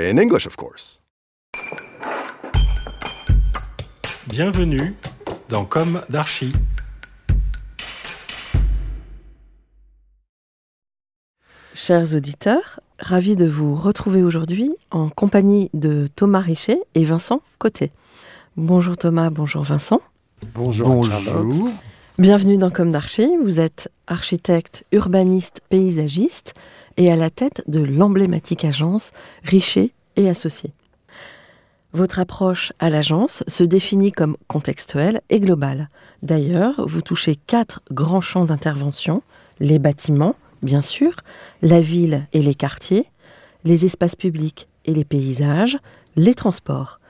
In English, of course. Bienvenue dans Comme d'Archi. Chers auditeurs, ravi de vous retrouver aujourd'hui en compagnie de Thomas Richet et Vincent Côté. Bonjour Thomas, bonjour Vincent. Bonjour. Charlotte. Bienvenue dans Comme d'Archi. Vous êtes architecte, urbaniste, paysagiste et à la tête de l'emblématique agence Richer et Associés. Votre approche à l'agence se définit comme contextuelle et globale. D'ailleurs, vous touchez quatre grands champs d'intervention les bâtiments, bien sûr, la ville et les quartiers, les espaces publics et les paysages, les transports.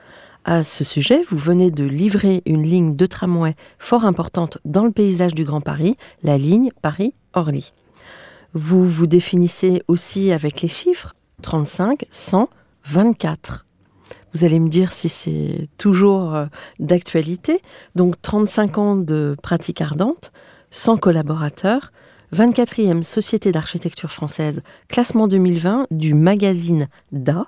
À ce sujet, vous venez de livrer une ligne de tramway fort importante dans le paysage du Grand Paris, la ligne Paris-Orly. Vous vous définissez aussi avec les chiffres 35, 100, 24. Vous allez me dire si c'est toujours euh, d'actualité. Donc 35 ans de pratique ardente, 100 collaborateurs, 24e Société d'architecture française, classement 2020 du magazine DA.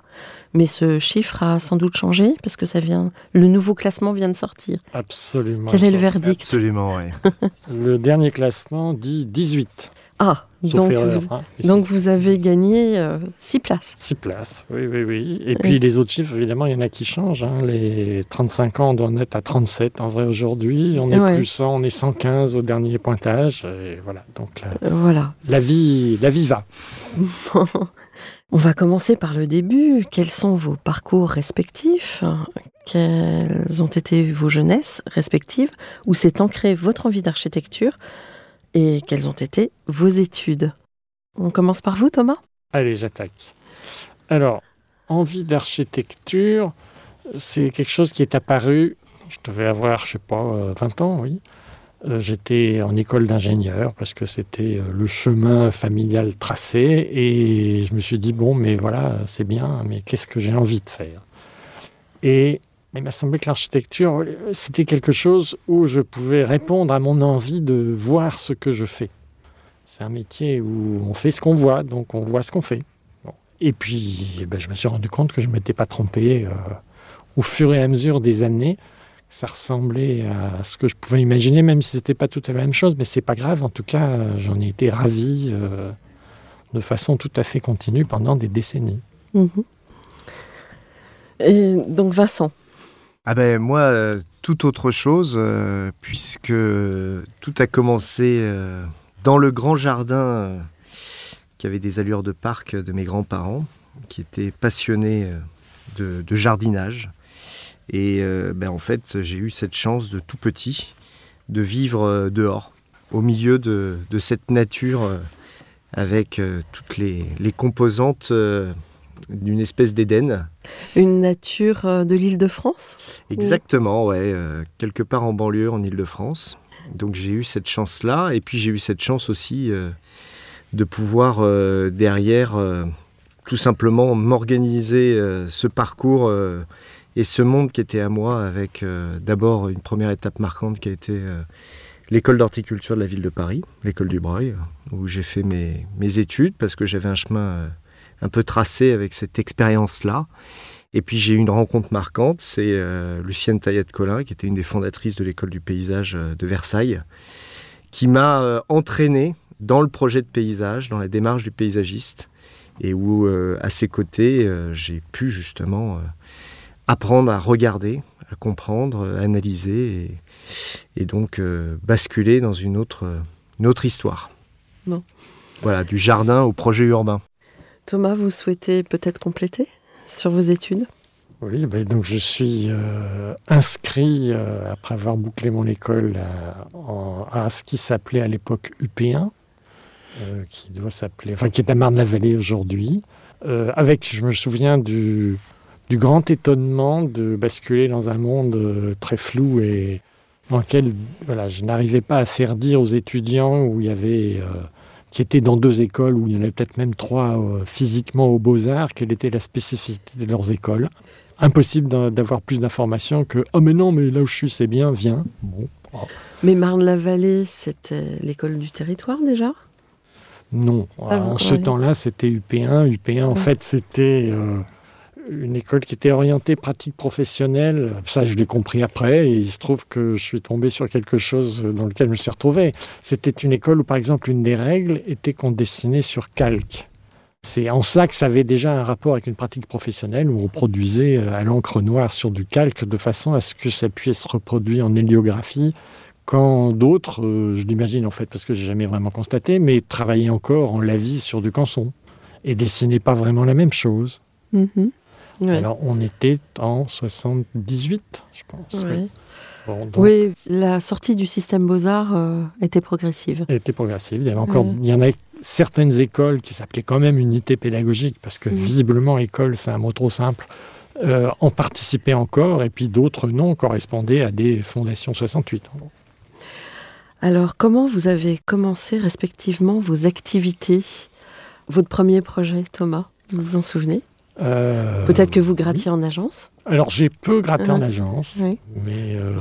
Mais ce chiffre a sans doute changé parce que ça vient, le nouveau classement vient de sortir. Absolument. Quel est le verdict? Absolument, oui. Le dernier classement dit 18. Ah, Sauf donc, erreur. vous, hein, donc vous avez gagné 6 places. Six places, oui, oui, oui. Et puis les autres chiffres, évidemment, il y en a qui changent. hein. Les 35 ans, on doit en être à 37 en vrai aujourd'hui. On est Ouais. plus 100, on est 115 au dernier pointage. Et voilà, donc la, Euh, Voilà. la vie, la vie va. On va commencer par le début. Quels sont vos parcours respectifs? Quelles ont été vos jeunesses respectives Où s'est ancrée votre envie d'architecture? Et quelles ont été vos études? On commence par vous, Thomas Allez, j'attaque. Alors, envie d'architecture, c'est quelque chose qui est apparu, je devais avoir, je sais pas, euh, 20 ans, oui. Euh, J'étais en école d'ingénieur parce que c'était euh, le chemin familial tracé et je me suis dit, bon, mais voilà, c'est bien, mais qu'est-ce que j'ai envie de faire? Et il m'a semblé que l'architecture, euh, c'était quelque chose où je pouvais répondre à mon envie de voir ce que je fais. C'est un métier où on fait ce qu'on voit, donc on voit ce qu'on fait. Et puis, eh ben, je me suis rendu compte que je ne m'étais pas trompé euh, au fur et à mesure des années. Ça ressemblait à ce que je pouvais imaginer, même si ce n'était pas tout à fait la même chose, mais c'est pas grave. En tout cas, j'en ai été ravi euh, de façon tout à fait continue pendant des décennies. Mhm. Et donc Vincent, Ah ben moi, euh, tout autre chose, euh, puisque tout a commencé euh, dans le grand jardin qui avait des allures de parc de mes grands-parents, qui étaient passionnés de, jardinage. Et ben, en fait, j'ai eu cette chance de tout petit de vivre dehors, au milieu de, cette nature, avec toutes les, composantes d'une espèce d'Éden. une nature euh, de l'île de France Exactement, ouais, euh, quelque part en banlieue, en Île-de-France. Donc j'ai eu cette chance-là, et puis j'ai eu cette chance aussi euh, de pouvoir euh, derrière tout simplement m'organiser ce parcours et ce monde qui était à moi avec d'abord une première étape marquante qui a été l'école d'horticulture de la ville de Paris, l'école du Breuil, où j'ai fait mes, mes études parce que j'avais un chemin un peu tracé avec cette expérience-là. Et puis j'ai eu une rencontre marquante, c'est euh, Lucienne Taillette-Collin, qui était une des fondatrices de l'école du paysage euh, de Versailles, qui m'a euh, entraîné dans le projet de paysage, dans la démarche du paysagiste. et où, euh, à ses côtés, j'ai pu justement apprendre à regarder, à comprendre, à analyser et, et donc basculer dans une autre, une autre histoire. Bon. Voilà, du jardin au projet urbain. Thomas, vous souhaitez peut-être compléter sur vos études? Oui, ben donc je suis euh, inscrit, euh, après avoir bouclé mon école, en- à ce qui s'appelait à l'époque UP1, euh, qui doit s'appeler, enfin qui est à Marne-la-Vallée aujourd'hui, euh, avec, je me souviens du, du grand étonnement de basculer dans un monde euh, très flou et dans lequel voilà, je n'arrivais pas à faire dire aux étudiants où il y avait, euh, qui étaient dans deux écoles, où il y en avait peut-être même trois euh, physiquement aux beaux-arts, quelle était la spécificité de leurs écoles. Impossible d'avoir plus d'informations que « Oh mais non, mais là où je suis, c'est bien, viens ». Bon, oh, Mais Marne-la-Vallée, c'était l'école du territoire déjà? Non. Ah, en ce temps-là, c'était UP1. UP1, en Ouais. fait, c'était euh, une école qui était orientée pratique professionnelle. Ça, je l'ai compris après. Et il se trouve que je suis tombé sur quelque chose dans lequel je me suis retrouvé. C'était une école où, par exemple, une des règles était qu'on dessinait sur calque. C'est en cela que ça avait déjà un rapport avec une pratique professionnelle où on produisait euh, à l'encre noire sur du calque de façon à ce que ça puisse se reproduire en héliographie quand d'autres, euh, je l'imagine en fait parce que j'ai jamais vraiment constaté, mais travaillaient encore en lavis sur du canson et dessinaient pas vraiment la même chose. Mhm. Ouais. Alors on était en 78, je pense. Ouais. Oui. Bon, donc, Oui, la sortie du système Beaux-Arts euh, était progressive. Elle était progressive. Il y avait encore, Ouais. il y en a certaines écoles qui s'appelaient quand même unité pédagogique parce que Mhm. visiblement école c'est un mot trop simple. euh, en participaient encore et puis d'autres non correspondaient à des fondations 68. en gros. Alors, comment vous avez commencé respectivement vos activités? Votre premier projet, Thomas, vous vous en souvenez? Euh, Peut-être que vous grattiez en agence Alors j'ai peu gratté en Ouais. agence. Oui. Mais euh,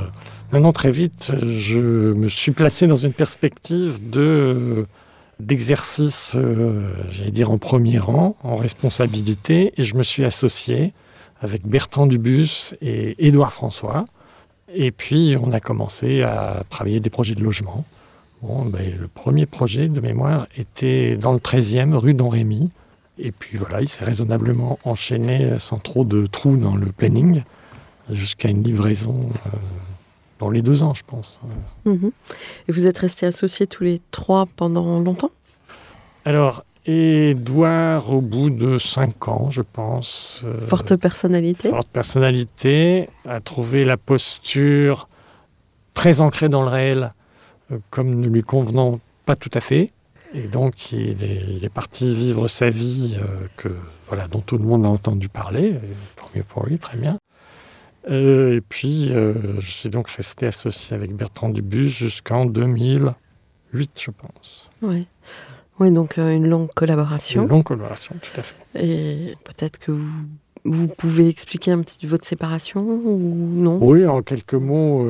maintenant, très vite, je me suis placé dans une perspective de d'exercice, euh, j'allais dire en premier rang, en responsabilité, et je me suis associé avec Bertrand Dubus et Édouard François. Et puis, on a commencé à travailler des projets de logement. Bon, ben, le premier projet de mémoire était dans le 13e, rue d'Henrémy. Et puis voilà, il s'est raisonnablement enchaîné sans trop de trous dans le planning, jusqu'à une livraison euh, dans les deux ans, je pense. Mhm. Et vous êtes restés associés tous les trois pendant longtemps? Alors, Édouard, au bout de cinq ans, je pense, euh, Forte personnalité forte personnalité, a trouvé la posture très ancrée dans le réel, euh, comme ne lui convenant pas tout à fait. Et donc, il est, il est parti vivre sa vie euh, que, voilà, dont tout le monde a entendu parler. Tant mieux pour lui, très bien. Euh, et puis, euh, je suis donc resté associé avec Bertrand Dubus jusqu'en 2008, je pense. Oui. Oui, donc euh, une longue collaboration. Une longue collaboration, tout à fait. Et peut-être que vous, vous pouvez expliquer un petit votre séparation ou non? Oui, en quelques mots.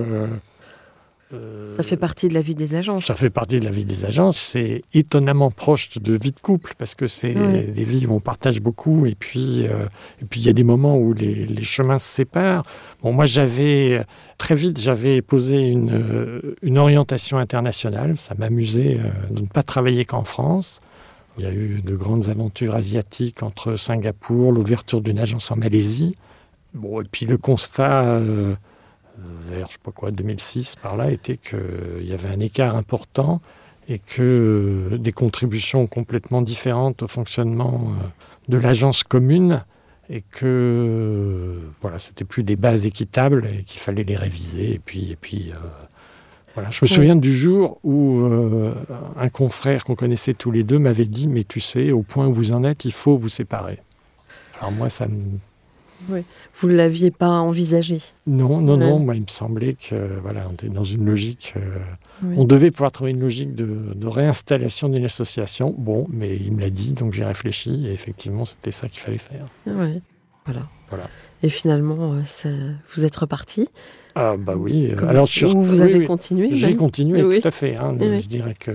Euh, Ça fait partie de la vie des agences. Ça fait partie de la vie des agences. C'est étonnamment proche de vie de couple parce que c'est des vies où on partage beaucoup et puis euh, et puis il y a des moments où les, les chemins se séparent. Bon, moi j'avais très vite j'avais posé une, euh, une orientation internationale. Ça m'amusait euh, de ne pas travailler qu'en France. Il y a eu de grandes aventures asiatiques entre Singapour, l'ouverture d'une agence en Malaisie. Bon, et puis le constat vers, je sais pas quoi, 2006 par là, était qu'il y avait un écart important et que euh, des contributions complètement différentes au fonctionnement euh, de l'agence commune et que euh, voilà, c'était plus des bases équitables et qu'il fallait les réviser. Et puis, et puis euh, voilà. Je me souviens du jour où euh, un confrère qu'on connaissait tous les deux m'avait dit Mais tu sais, au point où vous en êtes, il faut vous séparer. Alors moi, ça me Vous ne l'aviez pas envisagé? Non, non, Ouais. non. Moi, il me semblait que voilà, on était dans une logique. euh, Oui. On devait pouvoir trouver une logique de, de réinstallation d'une association. Bon, mais il me l'a dit, donc j'ai réfléchi et effectivement, c'était ça qu'il fallait faire. Ouais. Voilà. Voilà. Et finalement, euh, vous êtes reparti? Ah bah oui. Comme- alors je suis Ou vous oui, avez oui, continué J'ai continué, Oui. tout à fait. hein. Oui, oui. Je dirais que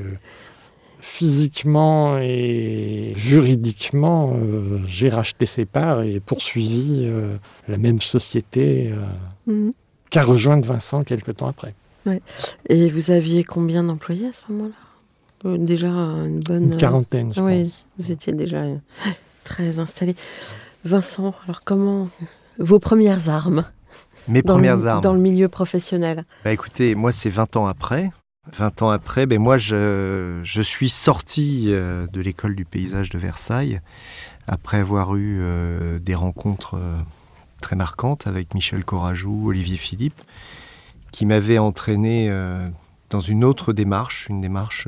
physiquement et juridiquement, euh, j'ai racheté ses parts et poursuivi euh, la même société euh, Mhm. qu'a rejointe Vincent quelques temps après. Et vous aviez combien d'employés à ce moment-là? Euh, Déjà une bonne. Une quarantaine, je oui, pense. vous étiez déjà. très installé. Vincent, alors comment vos premières armes Mes dans premières le, armes. dans le milieu professionnel? Bah écoutez, moi c'est 20 ans après. 20 ans après, ben moi je, je suis sorti euh, de l'école du paysage de Versailles après avoir eu euh, des rencontres euh, très marquantes avec Michel Corajou, Olivier Philippe, qui m'avaient entraîné dans une autre démarche, une démarche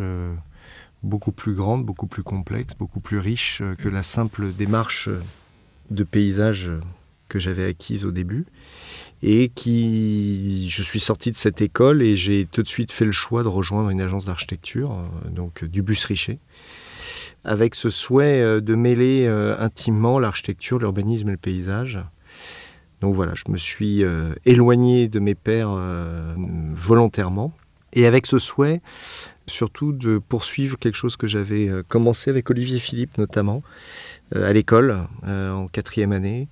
beaucoup plus grande, beaucoup plus complexe, beaucoup plus riche que la simple démarche de paysage que j'avais acquise au début et qui je suis sorti de cette école et j'ai tout de suite fait le choix de rejoindre une agence d'architecture euh, donc du bus Richer avec ce souhait euh, de mêler euh, intimement l'architecture, l'urbanisme et le paysage. Donc voilà, je me suis euh, éloigné de mes euh, volontairement et avec ce souhait surtout de poursuivre quelque chose que j'avais euh, commencé avec Olivier Philippe notamment euh, à l'école euh, en quatrième année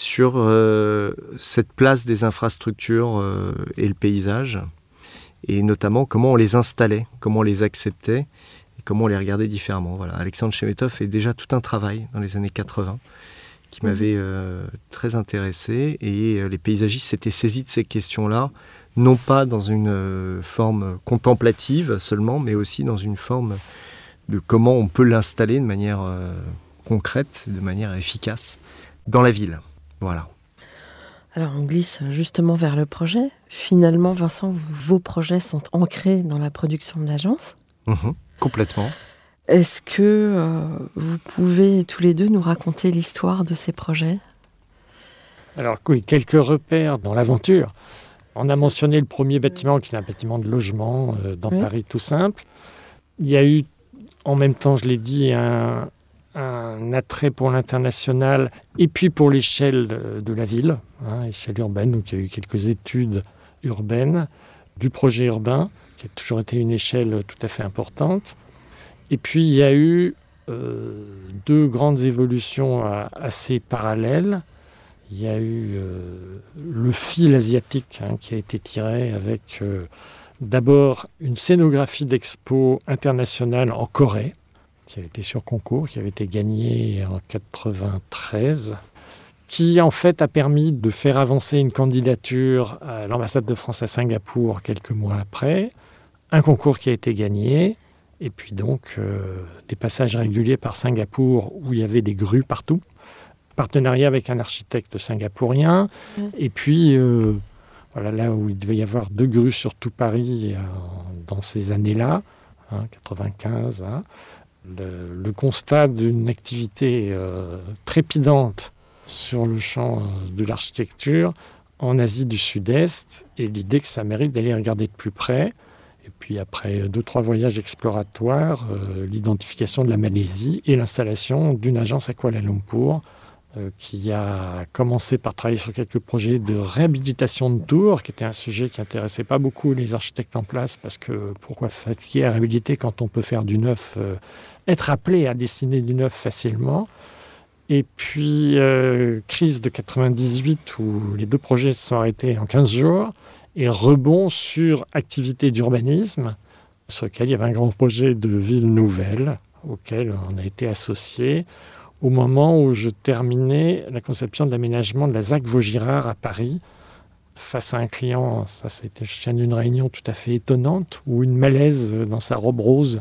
sur euh, cette place des infrastructures euh, et le paysage, et notamment comment on les installait, comment on les acceptait, et comment on les regardait différemment. Voilà. Alexandre Chemetov fait déjà tout un travail dans les années 80 qui m'avait euh, très intéressé, et les paysagistes s'étaient saisis de ces questions-là, non pas dans une forme contemplative seulement, mais aussi dans une forme de comment on peut l'installer de manière concrète, de manière efficace dans la ville. Voilà. Alors on glisse justement vers le projet. Finalement, Vincent, vos projets sont ancrés dans la production de l'agence. Mhm, complètement. Est-ce que euh, vous pouvez tous les deux nous raconter l'histoire de ces projets? Alors oui, quelques repères dans l'aventure. On a mentionné le premier bâtiment qui est un bâtiment de logement euh, dans Oui. Paris tout simple. Il y a eu en même temps, je l'ai dit, un, un attrait pour l'international et puis pour l'échelle de, la ville, hein, échelle urbaine. Donc il y a eu quelques études urbaines du projet urbain qui a toujours été une échelle tout à fait importante. Et puis il y a eu euh, deux grandes évolutions euh, assez parallèles. Il y a eu euh, le fil asiatique hein, qui a été tiré avec d'abord une scénographie d'expo internationale en Corée, qui a été sur concours, qui avait été gagnée en 93, qui en fait a permis de faire avancer une candidature à l'ambassade de France à Singapour quelques mois après, un concours qui a été gagné, et puis donc euh, des passages réguliers par Singapour où il y avait des grues partout partenariat avec un architecte singapourien. Mm. Et puis, euh, voilà, là où il devait y avoir deux grues sur tout Paris euh, dans ces années-là, hein, 95, hein, le, constat d'une activité euh, trépidante sur le champ euh, de l'architecture en Asie du Sud-Est et l'idée que ça mérite d'aller regarder de plus près. Et puis après deux, trois voyages exploratoires, euh, l'identification de la Malaisie et l'installation d'une agence à Kuala Lumpur euh, qui a commencé par travailler sur quelques projets de réhabilitation de tours, qui était un sujet qui intéressait pas beaucoup les architectes en place, parce que pourquoi fatiguer à réhabiliter quand on peut faire du neuf, euh, être appelé à dessiner du neuf facilement. Et puis, euh, crise de 98 où les deux projets se sont arrêtés en 15 jours, et rebond sur activité d'urbanisme, sur lequel il y avait un grand projet de ville nouvelle, auquel on a été associé au moment où je terminais la conception de l'aménagement de la ZAC Vaugirard à Paris, face à un client, ça c'était, je tiens d'une réunion tout à fait étonnante, où une malaise euh, dans sa robe rose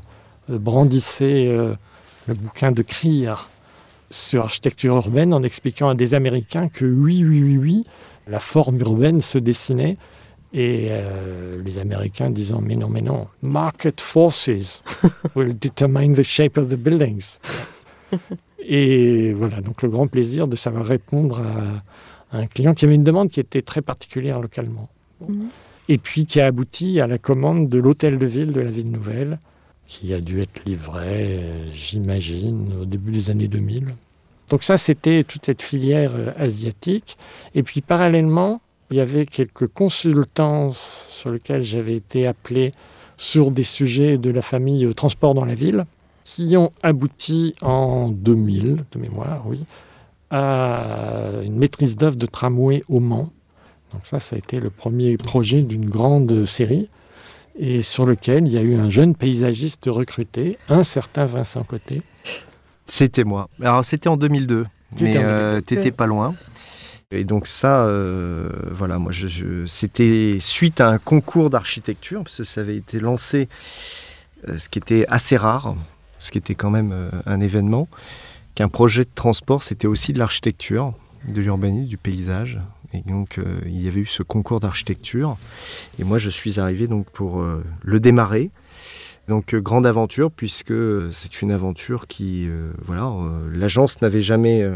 euh, brandissait euh, le bouquin de Krier sur architecture urbaine en expliquant à des Américains que oui, oui, oui, oui, la forme urbaine se dessinait. Et euh, les Américains disant mais non, mais non, market forces will determine the shape of the buildings. Et voilà, donc le grand plaisir de savoir répondre à, à un client qui avait une demande qui était très particulière localement. Bon. Mhm. Et puis qui a abouti à la commande de l'hôtel de ville de la ville nouvelle, qui a dû être livré, j'imagine, au début des années 2000. Donc ça, c'était toute cette filière euh, asiatique. Et puis parallèlement, il y avait quelques consultances sur lesquelles j'avais été appelé sur des sujets de la famille euh, transport dans la ville, qui ont abouti en 2000, de mémoire, oui, à une maîtrise d'œuvre de tramway au Mans. Donc ça, ça a été le premier projet d'une grande série et sur lequel il y a eu un jeune paysagiste recruté, un certain Vincent Côté, C'était moi. Alors c'était en 2002, C'était mais euh, 2002. t'étais pas loin. Et donc ça, euh, voilà, moi, je, je- c'était suite à un concours d'architecture, parce que ça avait été lancé, euh, ce qui était assez rare, ce qui était quand même euh, un événement, qu'un projet de transport, c'était aussi de l'architecture, de l'urbanisme, du paysage. Et donc, euh, il y avait eu ce concours d'architecture. Et moi, je suis arrivé donc pour euh, le démarrer. Donc, grande aventure, puisque c'est une aventure qui, voilà, l'agence n'avait jamais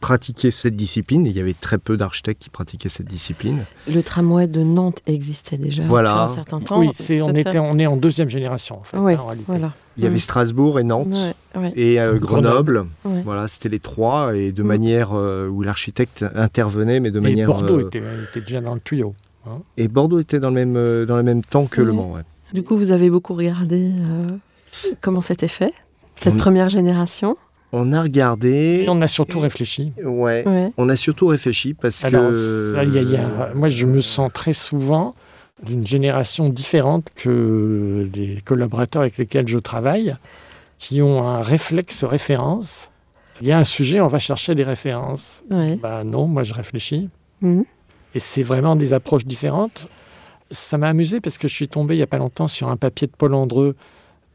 pratiqué cette discipline. Il y avait très peu d'architectes qui pratiquaient cette discipline. Le tramway de Nantes existait déjà Voilà. depuis un certain temps. Oui, c'est, on, était, on est en deuxième génération, en fait, Ouais, hein, en réalité. voilà. Il y avait Mhm. Strasbourg et Nantes. Ouais, ouais. Et euh, Grenoble, Ouais. voilà, c'était les trois, et de Mm. manière euh, où l'architecte intervenait, mais de Et manière. Bordeaux euh, était, était déjà dans le tuyau. Et Bordeaux était dans le même, dans le même temps que Le. Mans. ouais. Du coup, vous avez beaucoup regardé euh, comment c'était fait, cette On- première génération? On a regardé. Et on a surtout réfléchi. Ouais. Ouais. On a surtout réfléchi parce Alors, que. ça, y a- il y a- moi, je me sens très souvent d'une génération différente que les collaborateurs avec lesquels je travaille, qui ont un réflexe référence. Il y a un sujet, on va chercher des références. Ouais. Bah non, moi je réfléchis. Mhm. Et c'est vraiment des approches différentes. Ça m'a amusé parce que je suis tombé il n'y a pas longtemps sur un papier de Paul Andreu,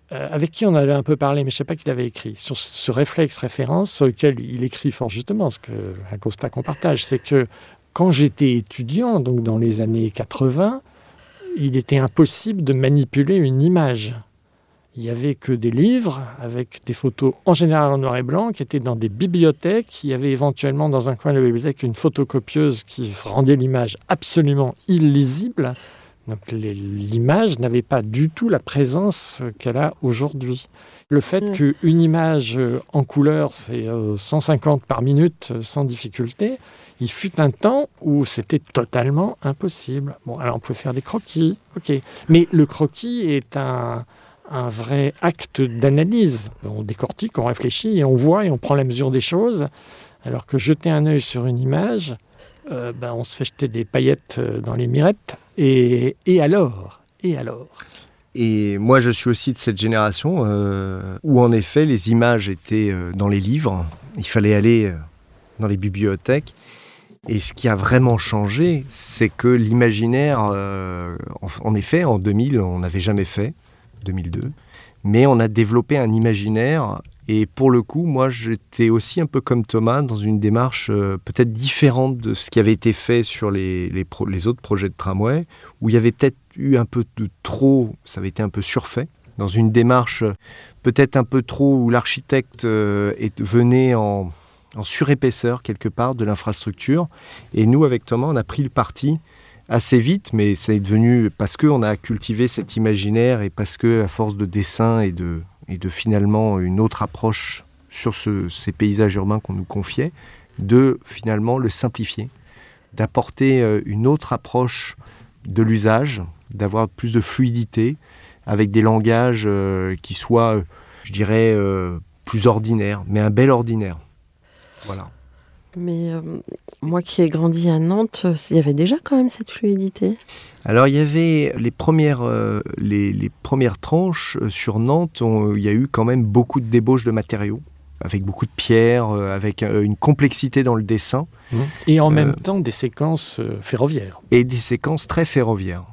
avec qui on avait un peu parlé, mais je ne sais pas qu'il avait écrit, sur ce ce réflexe référence, sur lequel il écrit fort justement, ce que, un constat qu'on partage, c'est que quand j'étais étudiant, donc dans les années 80, il était impossible de manipuler une image. Il n'y avait que des livres avec des photos en général en noir et blanc qui étaient dans des bibliothèques. Il y avait éventuellement dans un coin de la bibliothèque une photocopieuse qui rendait l'image absolument illisible. Donc l'image n'avait pas du tout la présence qu'elle a aujourd'hui. Le fait Mm. qu'une image euh, en couleur, c'est euh, 150 par minute euh, sans difficulté, il fut un temps où c'était totalement impossible. Bon, alors on pouvait faire des croquis, ok. Mais le croquis est un, un vrai acte d'analyse. On décortique, on réfléchit et on voit et on prend la mesure des choses. Alors que jeter un œil sur une image, euh, ben, on se fait jeter des paillettes euh, dans les mirettes. Et, alors? Et alors? Et moi, je suis aussi de cette génération euh, où, en effet, les images étaient dans les livres. Il fallait aller dans les bibliothèques. Et ce qui a vraiment changé, c'est que l'imaginaire, en effet, en 2000, on n'avait jamais fait, 2002, mais on a développé un imaginaire. Et pour le coup, moi, j'étais aussi un peu comme Thomas dans une démarche euh, peut-être différente de ce qui avait été fait sur les, autres projets de tramway, où il y avait peut-être eu un peu de trop, ça avait été un peu surfait, dans une démarche euh, peut-être un peu trop où l'architecte euh, venait en, en surépaisseur quelque part de l'infrastructure. Et nous, avec Thomas, on a pris le parti assez vite, mais c'est devenu parce qu'on a cultivé cet imaginaire et parce que, à force de dessin et de, et de finalement une autre approche sur ce- ces paysages urbains qu'on nous confiait, de finalement le simplifier, d'apporter euh, une autre approche de l'usage, d'avoir plus de fluidité avec des langages euh, qui soient, je dirais, euh, plus ordinaires, mais un bel ordinaire. Voilà. Mais euh, moi qui ai grandi à Nantes, euh, il y avait déjà quand même cette fluidité. Alors il y avait les premières, euh, les, les premières tranches sur Nantes, on- il y a eu quand même beaucoup de débauches de matériaux, avec beaucoup de pierres, euh, avec euh, une complexité dans le dessin Et en même temps, des séquences ferroviaires. et des séquences très ferroviaires.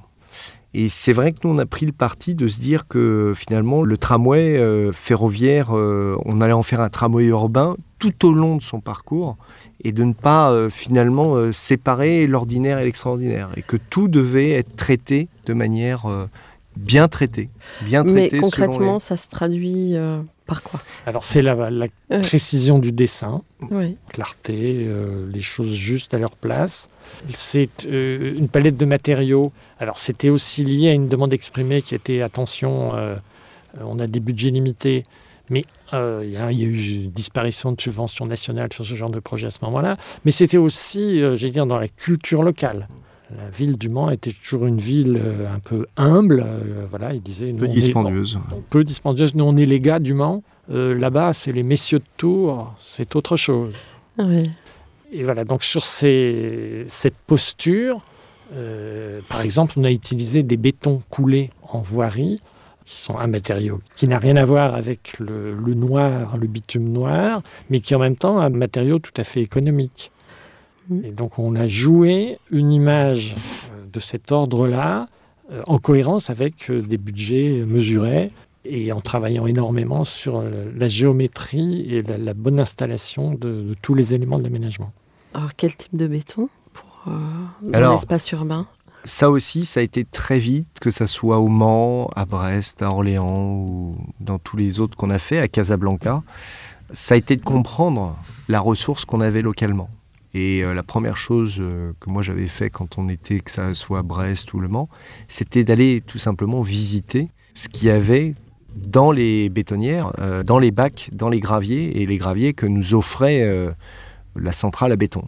Et c'est vrai que nous, on a pris le parti de se dire que finalement, le tramway euh, ferroviaire, euh, on allait en faire un tramway urbain tout au long de son parcours et de ne pas euh, finalement euh, séparer l'ordinaire et l'extraordinaire. Et que tout devait être traité de manière euh, bien traitée. Bien Mais traitée concrètement, les- ça se traduit euh, par quoi? Alors c'est la, la précision du dessin, Oui. clarté, euh, les choses justes à leur place. C'est euh, une palette de matériaux. Alors c'était aussi lié à une demande exprimée qui était attention, euh, on a des budgets limités, mais euh, il y, a il y a eu une disparition de subventions nationales sur ce genre de projet à ce moment-là. Mais c'était aussi, euh, j'allais dire, dans la culture locale. La ville du Mans était toujours une ville euh, un peu humble. euh, voilà, il disait peu on est- dispendieuse. peu dispendieuse. Nous, on est les gars du Mans. Euh, Là-bas, c'est les messieurs de Tours. C'est autre chose. Oui. Et voilà, donc sur ces- cette posture, euh, par exemple, on a utilisé des bétons coulés en voirie qui sont un matériau qui n'a rien à voir avec le, le, noir, le bitume noir, mais qui en même temps un matériau tout à fait économique. Mmh. Et donc on a joué une image euh, de cet ordre-là euh, en cohérence avec des budgets mesurés et en travaillant énormément sur la géométrie et la, la bonne installation de, de, tous les éléments de l'aménagement. Alors quel type de béton pour euh, l'espace urbain? Ça aussi, ça a été très vite, que ça soit au Mans, à Brest, à Orléans ou dans tous les autres qu'on a fait, à Casablanca. Ça a été de comprendre la ressource qu'on avait localement. Et euh, la première chose euh, que moi j'avais fait quand on était, que ça soit à Brest ou Le Mans, c'était d'aller tout simplement visiter ce qu'il y avait dans les bétonnières, euh, dans les bacs, dans les graviers et les graviers que nous offrait la centrale à béton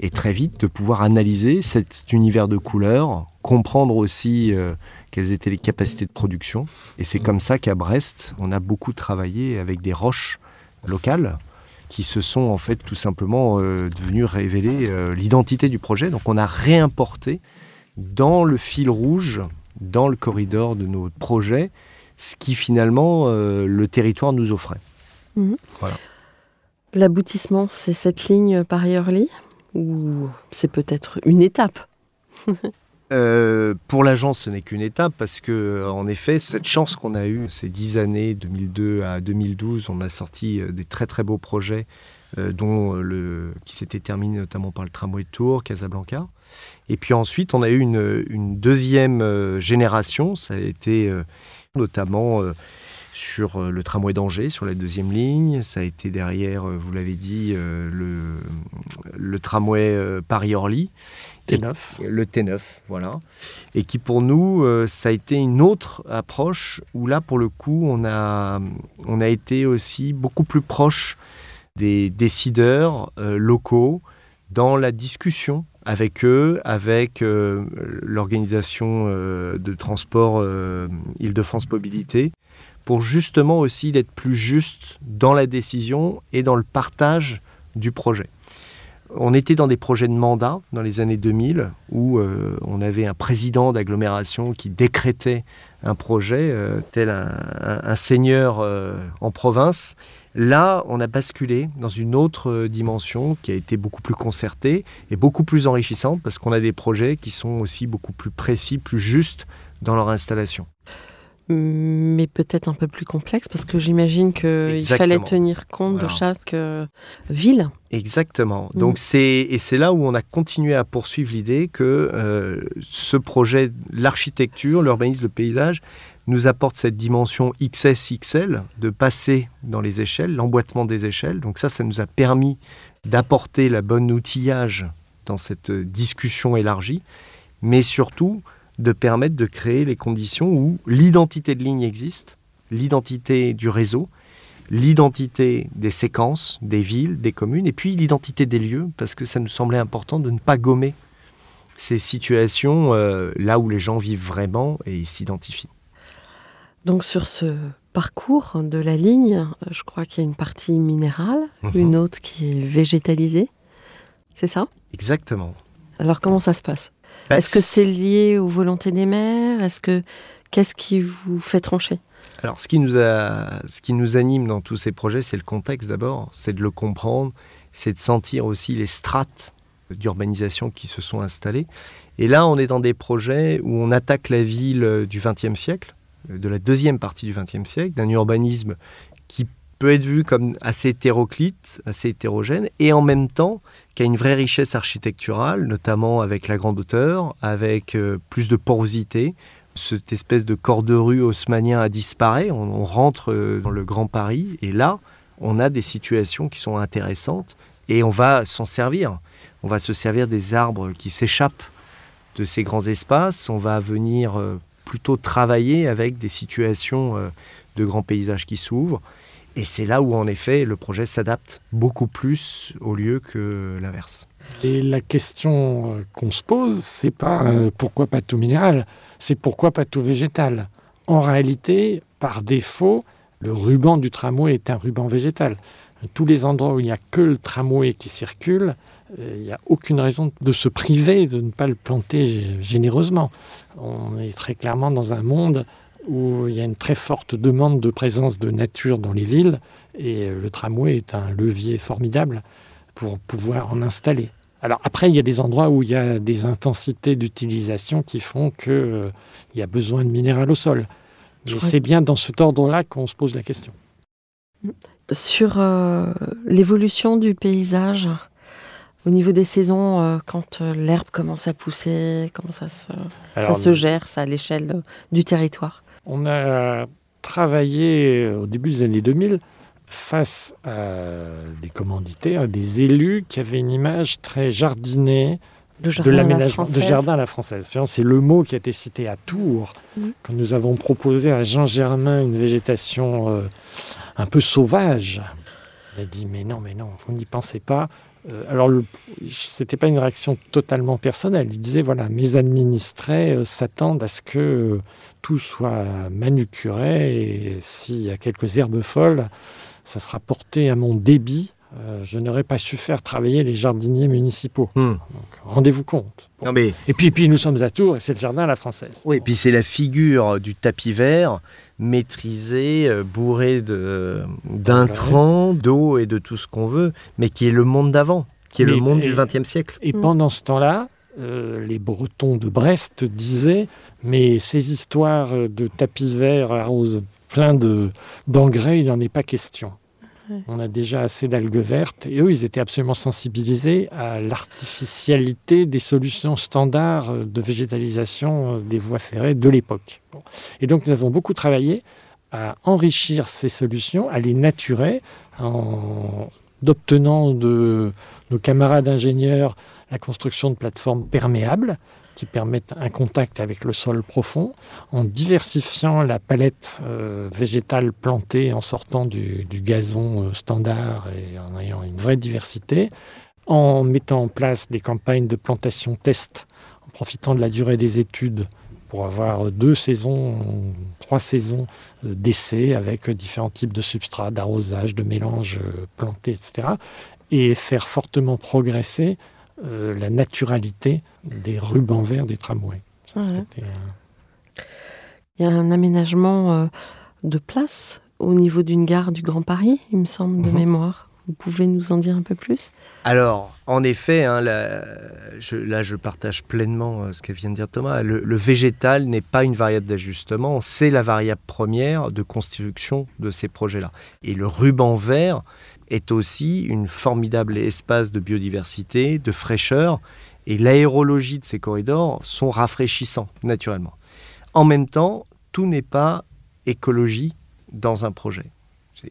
et très vite de pouvoir analyser cet univers de couleurs, comprendre aussi euh, quelles étaient les capacités de production. Et c'est comme ça qu'à Brest, on a beaucoup travaillé avec des roches locales qui se sont en fait tout simplement euh, devenues révéler euh, l'identité du projet. Donc on a réimporté dans le fil rouge, dans le corridor de nos projets, ce qui finalement euh, le territoire nous offrait. Mmh. Voilà. L'aboutissement, c'est cette ligne Paris-Orly ou c'est peut-être une étape euh, Pour l'agence, ce n'est qu'une étape parce que, en effet, cette chance qu'on a eue ces dix années, 2002 à 2012, on a sorti des très très beaux projets, euh, dont qui s'étaient terminés notamment par le tramway de Tours, Casablanca. Et puis ensuite, on a eu une, deuxième euh, génération, ça a été euh, notamment euh, sur le tramway d'Angers, sur la deuxième ligne. Ça a été derrière, vous l'avez dit, euh, le, le, tramway euh, Paris-Orly. T9. Le T9, voilà. Et qui pour nous, euh, ça a été une autre approche où là, pour le coup, on a, on a été aussi beaucoup plus proche des décideurs euh, locaux dans la discussion avec eux, avec euh, l'organisation euh, de transport euh, Île-de-France Mobilité, pour justement aussi d'être plus juste dans la décision et dans le partage du projet. On était dans des projets de mandat dans les années 2000 où euh, on avait un président d'agglomération qui décrétait un projet euh, tel un, seigneur euh, en province. Là, on a basculé dans une autre dimension qui a été beaucoup plus concertée et beaucoup plus enrichissante parce qu'on a des projets qui sont aussi beaucoup plus précis, plus justes dans leur installation. Mais peut-être un peu plus complexe parce que j'imagine qu'il fallait tenir compte voilà. de chaque euh, ville. Exactement. Donc mmh. c'est et c'est là où on a continué à poursuivre l'idée que euh, ce projet, l'architecture, l'urbanisme, le paysage nous apporte cette dimension XS-XL de passer dans les échelles, l'emboîtement des échelles. Donc ça, ça nous a permis d'apporter la bonne outillage dans cette discussion élargie, mais surtout de permettre de créer les conditions où l'identité de ligne existe, l'identité du réseau, l'identité des séquences, des villes, des communes, et puis l'identité des lieux, parce que ça nous semblait important de ne pas gommer ces situations euh, là où les gens vivent vraiment et s'identifient. Donc sur ce parcours de la ligne, je crois qu'il y a une partie minérale, Mhm. mmh. une autre qui est végétalisée. C'est ça? Exactement. Alors comment ça se passe? Bah, Est-ce que c'est lié aux volontés des maires Est-ce que qu'est-ce qui vous fait trancher? Alors, ce qui, nous a, ce qui nous anime dans tous ces projets, c'est le contexte d'abord, c'est de le comprendre, c'est de sentir aussi les strates d'urbanisation qui se sont installées. Et là, on est dans des projets où on attaque la ville du XXe siècle, de la deuxième partie du XXe siècle, d'un urbanisme qui peut être vu comme assez hétéroclite, assez hétérogène, et en même temps qui a une vraie richesse architecturale, notamment avec la grande hauteur, avec euh, plus de porosité, cette espèce de corps de rue haussmanien a disparu, on, rentre euh, dans le Grand Paris, et là, on a des situations qui sont intéressantes, et on va s'en servir. On va se servir des arbres qui s'échappent de ces grands espaces, on va venir euh, plutôt travailler avec des situations de grands paysages qui s'ouvrent, et c'est là où, en effet, le projet s'adapte beaucoup plus au lieu que l'inverse. Et la question euh, qu'on se pose, c'est pas euh, pourquoi pas tout minéral, c'est pourquoi pas tout végétal. En réalité, par défaut, le ruban du tramway est un ruban végétal. Tous les endroits où il n'y a que le tramway qui circule, euh, il n'y a aucune raison de se priver de ne pas le planter généreusement. On est très clairement dans un monde où il y a une très forte demande de présence de nature dans les villes, et le tramway est un levier formidable pour pouvoir en installer. Alors après, il y a des endroits où il y a des intensités d'utilisation qui font qu'il euh, y a besoin de minéral au sol. Mais c'est bien dans cet ordre-là qu'on se pose la question. Sur euh, l'évolution du paysage, au niveau des saisons, euh, quand l'herbe commence à pousser, comment ça se, ça se gère ça, à l'échelle du territoire? On a travaillé au début des années 2000 face à des commanditaires, des élus qui avaient une image très jardinée de l'aménagement de jardin à la française. C'est le mot qui a été cité à Tours, quand nous avons proposé à Jean Germain une végétation euh, un peu sauvage. Il a dit mais non, mais non, vous n'y pensez pas. Euh, alors, ce n'était pas une réaction totalement personnelle. Il disait voilà, mes administrés euh, s'attendent à ce que tout soit manucuré et s'il y a quelques herbes folles, ça sera porté à mon débit. Euh, je n'aurais pas su faire travailler les jardiniers municipaux. Hmm. Rendez-vous compte. Et puis, puis nous sommes à Tours et c'est le jardin à la française. Oui, et puis c'est la figure du tapis vert maîtrisé, euh, bourré d'intrants, d'eau et de tout ce qu'on veut, mais qui est le monde d'avant, qui est le monde du XXe siècle. Et pendant ce temps-là, euh, les Bretons de Brest disaient mais ces histoires de tapis vert à rose plein d'engrais, il n'en est pas question. On a déjà assez d'algues vertes et eux, ils étaient absolument sensibilisés à l'artificialité des solutions standards de végétalisation des voies ferrées de l'époque. Et donc, nous avons beaucoup travaillé à enrichir ces solutions, à les naturer, en obtenant de nos camarades ingénieurs la construction de plateformes perméables qui permettent un contact avec le sol profond, en diversifiant la palette euh, végétale plantée en sortant du, gazon euh, standard et en ayant une vraie diversité, en mettant en place des campagnes de plantation test, en profitant de la durée des études pour avoir deux saisons, trois saisons euh, d'essais avec différents types de substrats, d'arrosage, de mélange plantés, etc. Et faire fortement progresser euh, la naturalité des rubans verts des tramways. Il y a un aménagement euh, de place au niveau d'une gare du Grand Paris, il me semble, de mhm. mémoire. Vous pouvez nous en dire un peu plus? Alors, en effet, hein, là, je, partage pleinement euh, ce que vient de dire Thomas. le végétal n'est pas une variable d'ajustement, c'est la variable première de construction de ces projets-là. Et le ruban vert est aussi une formidable espace de biodiversité, de fraîcheur, et l'aérologie de ces corridors sont rafraîchissants naturellement. En même temps, tout n'est pas écologie dans un projet.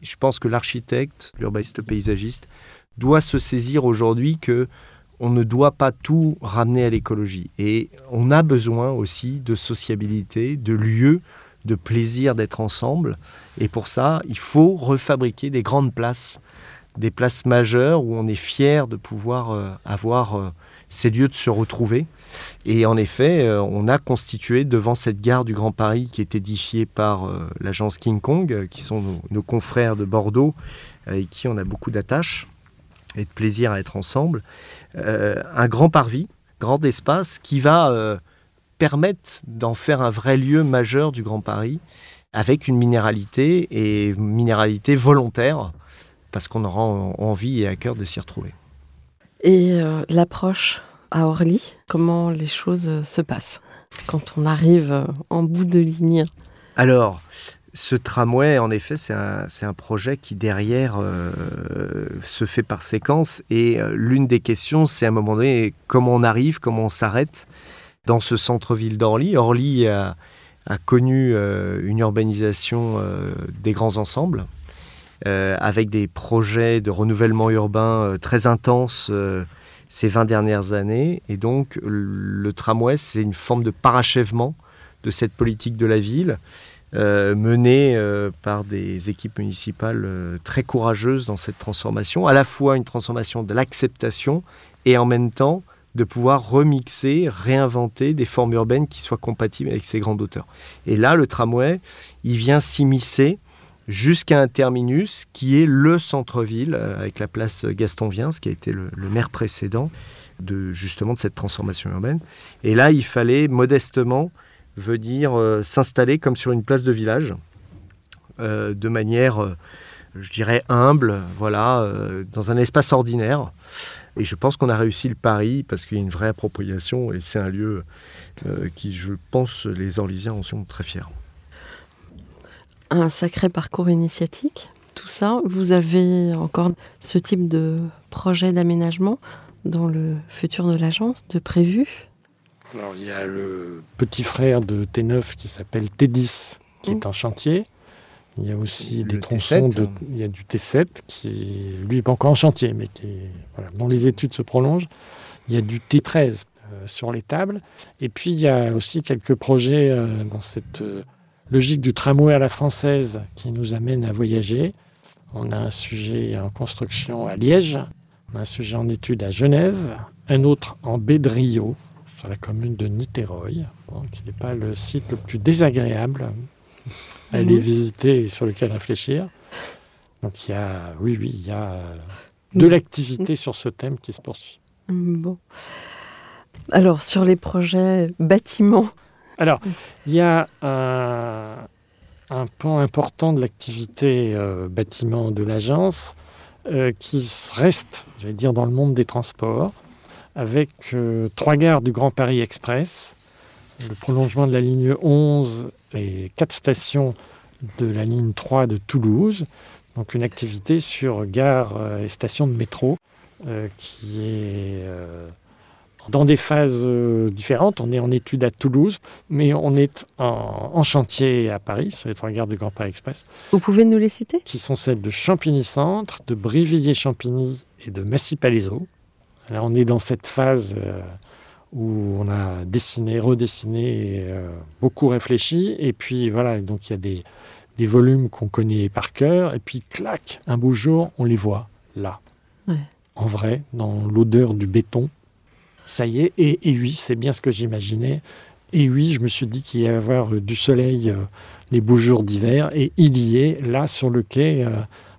Je pense que l'architecte, l'urbaniste, le paysagiste, doit se saisir aujourd'hui que on ne doit pas tout ramener à l'écologie. Et on a besoin aussi de sociabilité, de lieux, de plaisir d'être ensemble. Et pour ça, il faut refabriquer des grandes places des places majeures où on est fier de pouvoir euh, avoir euh, ces lieux de se retrouver. Et en effet, euh, on a constitué devant cette gare du Grand Paris qui est édifiée par l'agence King Kong, qui sont nos, confrères de Bordeaux, avec qui on a beaucoup d'attaches et de plaisir à être ensemble, un grand parvis, grand espace qui va permettre d'en faire un vrai lieu majeur du Grand Paris avec une minéralité et minéralité volontaire parce qu'on aura envie et à cœur de s'y retrouver. Et euh, l'approche à Orly, comment les choses euh, se passent quand on arrive euh, en bout de ligne? Alors, ce tramway, en effet, c'est un, projet qui derrière se fait par séquence. Et l'une des questions, c'est à un moment donné comment on arrive, comment on s'arrête dans ce centre-ville d'Orly? Orly a, a connu une urbanisation des grands ensembles avec des projets de renouvellement urbain euh, très intenses euh, ces 20 dernières années. Et donc, le tramway, c'est une forme de parachèvement de cette politique de la ville, menée par des équipes municipales très courageuses dans cette transformation, à la fois une transformation de l'acceptation et en même temps de pouvoir remixer, réinventer des formes urbaines qui soient compatibles avec ces grandes hauteurs. Et là, le tramway, il vient s'immiscer jusqu'à un terminus qui est le centre-ville euh, avec la place Gaston Viens, qui a été le, maire précédent de justement de cette transformation urbaine. Et là, il fallait modestement venir euh, s'installer comme sur une place de village, euh, de manière, je dirais, humble, voilà, dans un espace ordinaire. Et je pense qu'on a réussi le pari parce qu'il y a une vraie appropriation et c'est un lieu qui, je pense, les Orlysiens en sont très fiers. Un sacré parcours initiatique, tout ça. Vous avez encore ce type de projet d'aménagement dans le futur de l'agence, de prévu? Alors, il y a le petit frère de T9 qui s'appelle T10, qui Mm. est en chantier. Il y a aussi Le des tronçons, T7. de, il y a du T7 qui, lui, n'est pas encore en chantier, mais qui, est- voilà, dont les études se prolongent. Il y a du T13 euh, sur les tables. Et puis, il y a aussi quelques projets euh, dans cette euh, logique du tramway à la française qui nous amène à voyager. On a un sujet en construction à Liège, on a un sujet en étude à Genève, un autre en baie de Rio, sur la commune de Niteroi, bon, qui n'est pas le site le plus désagréable à aller Mhm. visiter et sur lequel réfléchir. Donc il y a, oui, oui, il y a euh, de l'activité sur ce thème qui se poursuit. Bon. Alors, sur les projets bâtiments, Alors, il y a un, un pan important de l'activité euh, bâtiment de l'agence euh, qui reste, j'allais dire, dans le monde des transports, avec euh, trois gares du Grand Paris Express, le prolongement de la ligne 11 et quatre stations de la ligne 3 de Toulouse. Donc une activité sur gares et stations de métro qui est dans des phases euh, différentes. On est en étude à Toulouse, mais on est en, en chantier à Paris, sur les trois gares du Grand Paris Express, vous pouvez nous les citer? Qui sont celles de Champigny-Centre, de Brivilliers-Champigny et de Massy-Palaiseau. Là, on est dans cette phase euh, où on a dessiné, redessiné, euh, beaucoup réfléchi. Et puis voilà, donc il y a des, des volumes qu'on connaît par cœur. Et puis, clac, un beau jour, on les voit là. Ouais. En vrai, dans l'odeur du béton. Ça y est. Et, et oui, c'est bien ce que j'imaginais. Et oui, je me suis dit qu'il y allait avoir euh, du soleil euh, les beaux jours d'hiver. Et il y est, là, sur le quai, euh,